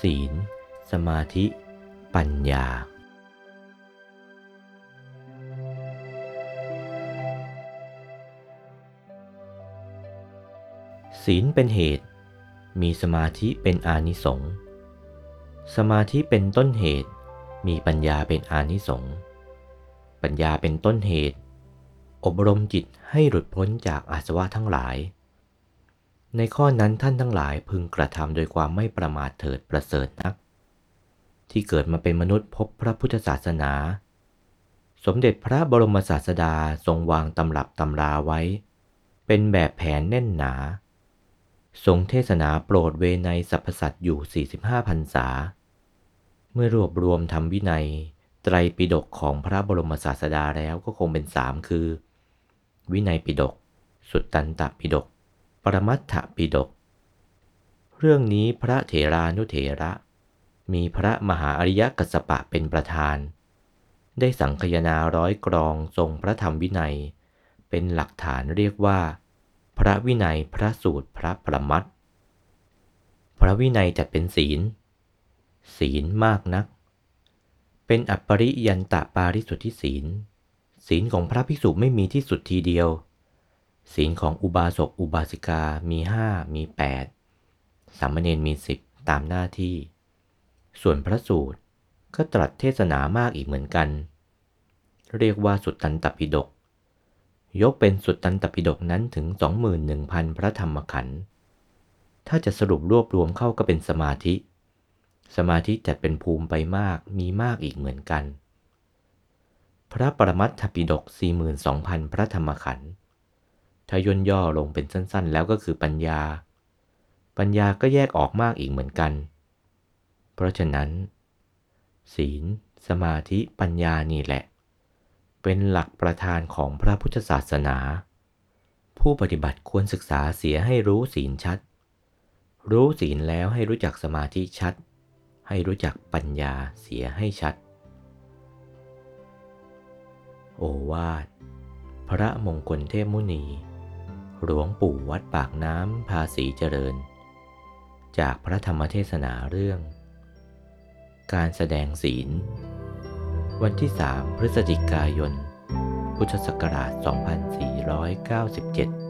ศีล สมาธิ ปัญญา ศีลเป็นเหตุ มีสมาธิเป็นอานิสงส์ สมาธิเป็นต้นเหตุ มีปัญญาเป็นอานิสงส์ ปัญญาเป็นต้นเหตุ อบรมจิตให้หลุดพ้นจากอาสวะทั้งหลาย ในข้อนั้นท่านทั้งหลายพึงกระทำโดยความไม่ประมาทเถิดประเสริฐนัก ที่เกิดมาเป็นมนุษย์พบพระพุทธศาสนา สมเด็จพระบรมศาสดาทรงวางตำรับตำราไว้ เป็นแบบแผนแน่นหนา ทรงเทศนาโปรดเวไนสรรพสัตว์อยู่ 45พรรษา เมื่อรวบรวมทำวินัย ไตรปิฎกของพระบรมศาสดาแล้วก็คงเป็นสามคือ วินัยปิฎกสุตตันตปิฎก ปรมัตถปิฎกเรื่องนี้พระเถรานุเถระ มีพระมหาอริยกัสปะเป็นประธาน ได้สังคยนาร้อยกรองทรงพระธรรมวินัย เป็นหลักฐานเรียกว่า พระวินัยพระสูตรพระประมัตถพระวินัยจัดเป็นศีล ศีลมากนัก เป็นอัปปริยันตะปาริสุทธิศีล ศีลของพระภิกษุไม่มีที่สุดทีเดียว ศีลของอุบาสกอุบาสิกามีห้ามีแปดสามเณรมีสิบตามหน้าที่ ส่วนพระสูตรก็ตรัสเทศนามากอีกเหมือนกัน เรียกว่าสุตตันตปิฎกยกเป็นสุตตันตปิฎกนั้นถึง 21,000 พระธรรมขันธ์ถ้าจะสรุปรวบรวมเข้าก็เป็นสมาธิ สมาธิจัดเป็นภูมิไปมากมีมากอีกเหมือนกัน พระปรมัตถปิฎก42,000 พระธรรมขันธ์ ถ้าย่นย่อลงเป็นสั้นๆ แล้วก็คือปัญญา ปัญญาก็แยกออกมากอีกเหมือนกัน เพราะฉะนั้น ศีล สมาธิปัญญานี่แหละ เป็นหลักประธานของพระพุทธศาสนา ผู้ปฏิบัติควรศึกษาเสียให้รู้ศีลชัด รู้ศีลแล้วให้รู้จักสมาธิชัด ให้รู้จักปัญญาเสียให้ชัด โอวาทพระมงคลเทพมุนี หลวงปู่วัดปากน้ำภาษีเจริญ จากพระธรรมเทศนาเรื่อง การแสดงศีล วันที่ 3 พฤศจิกายน พุทธศักราช 2497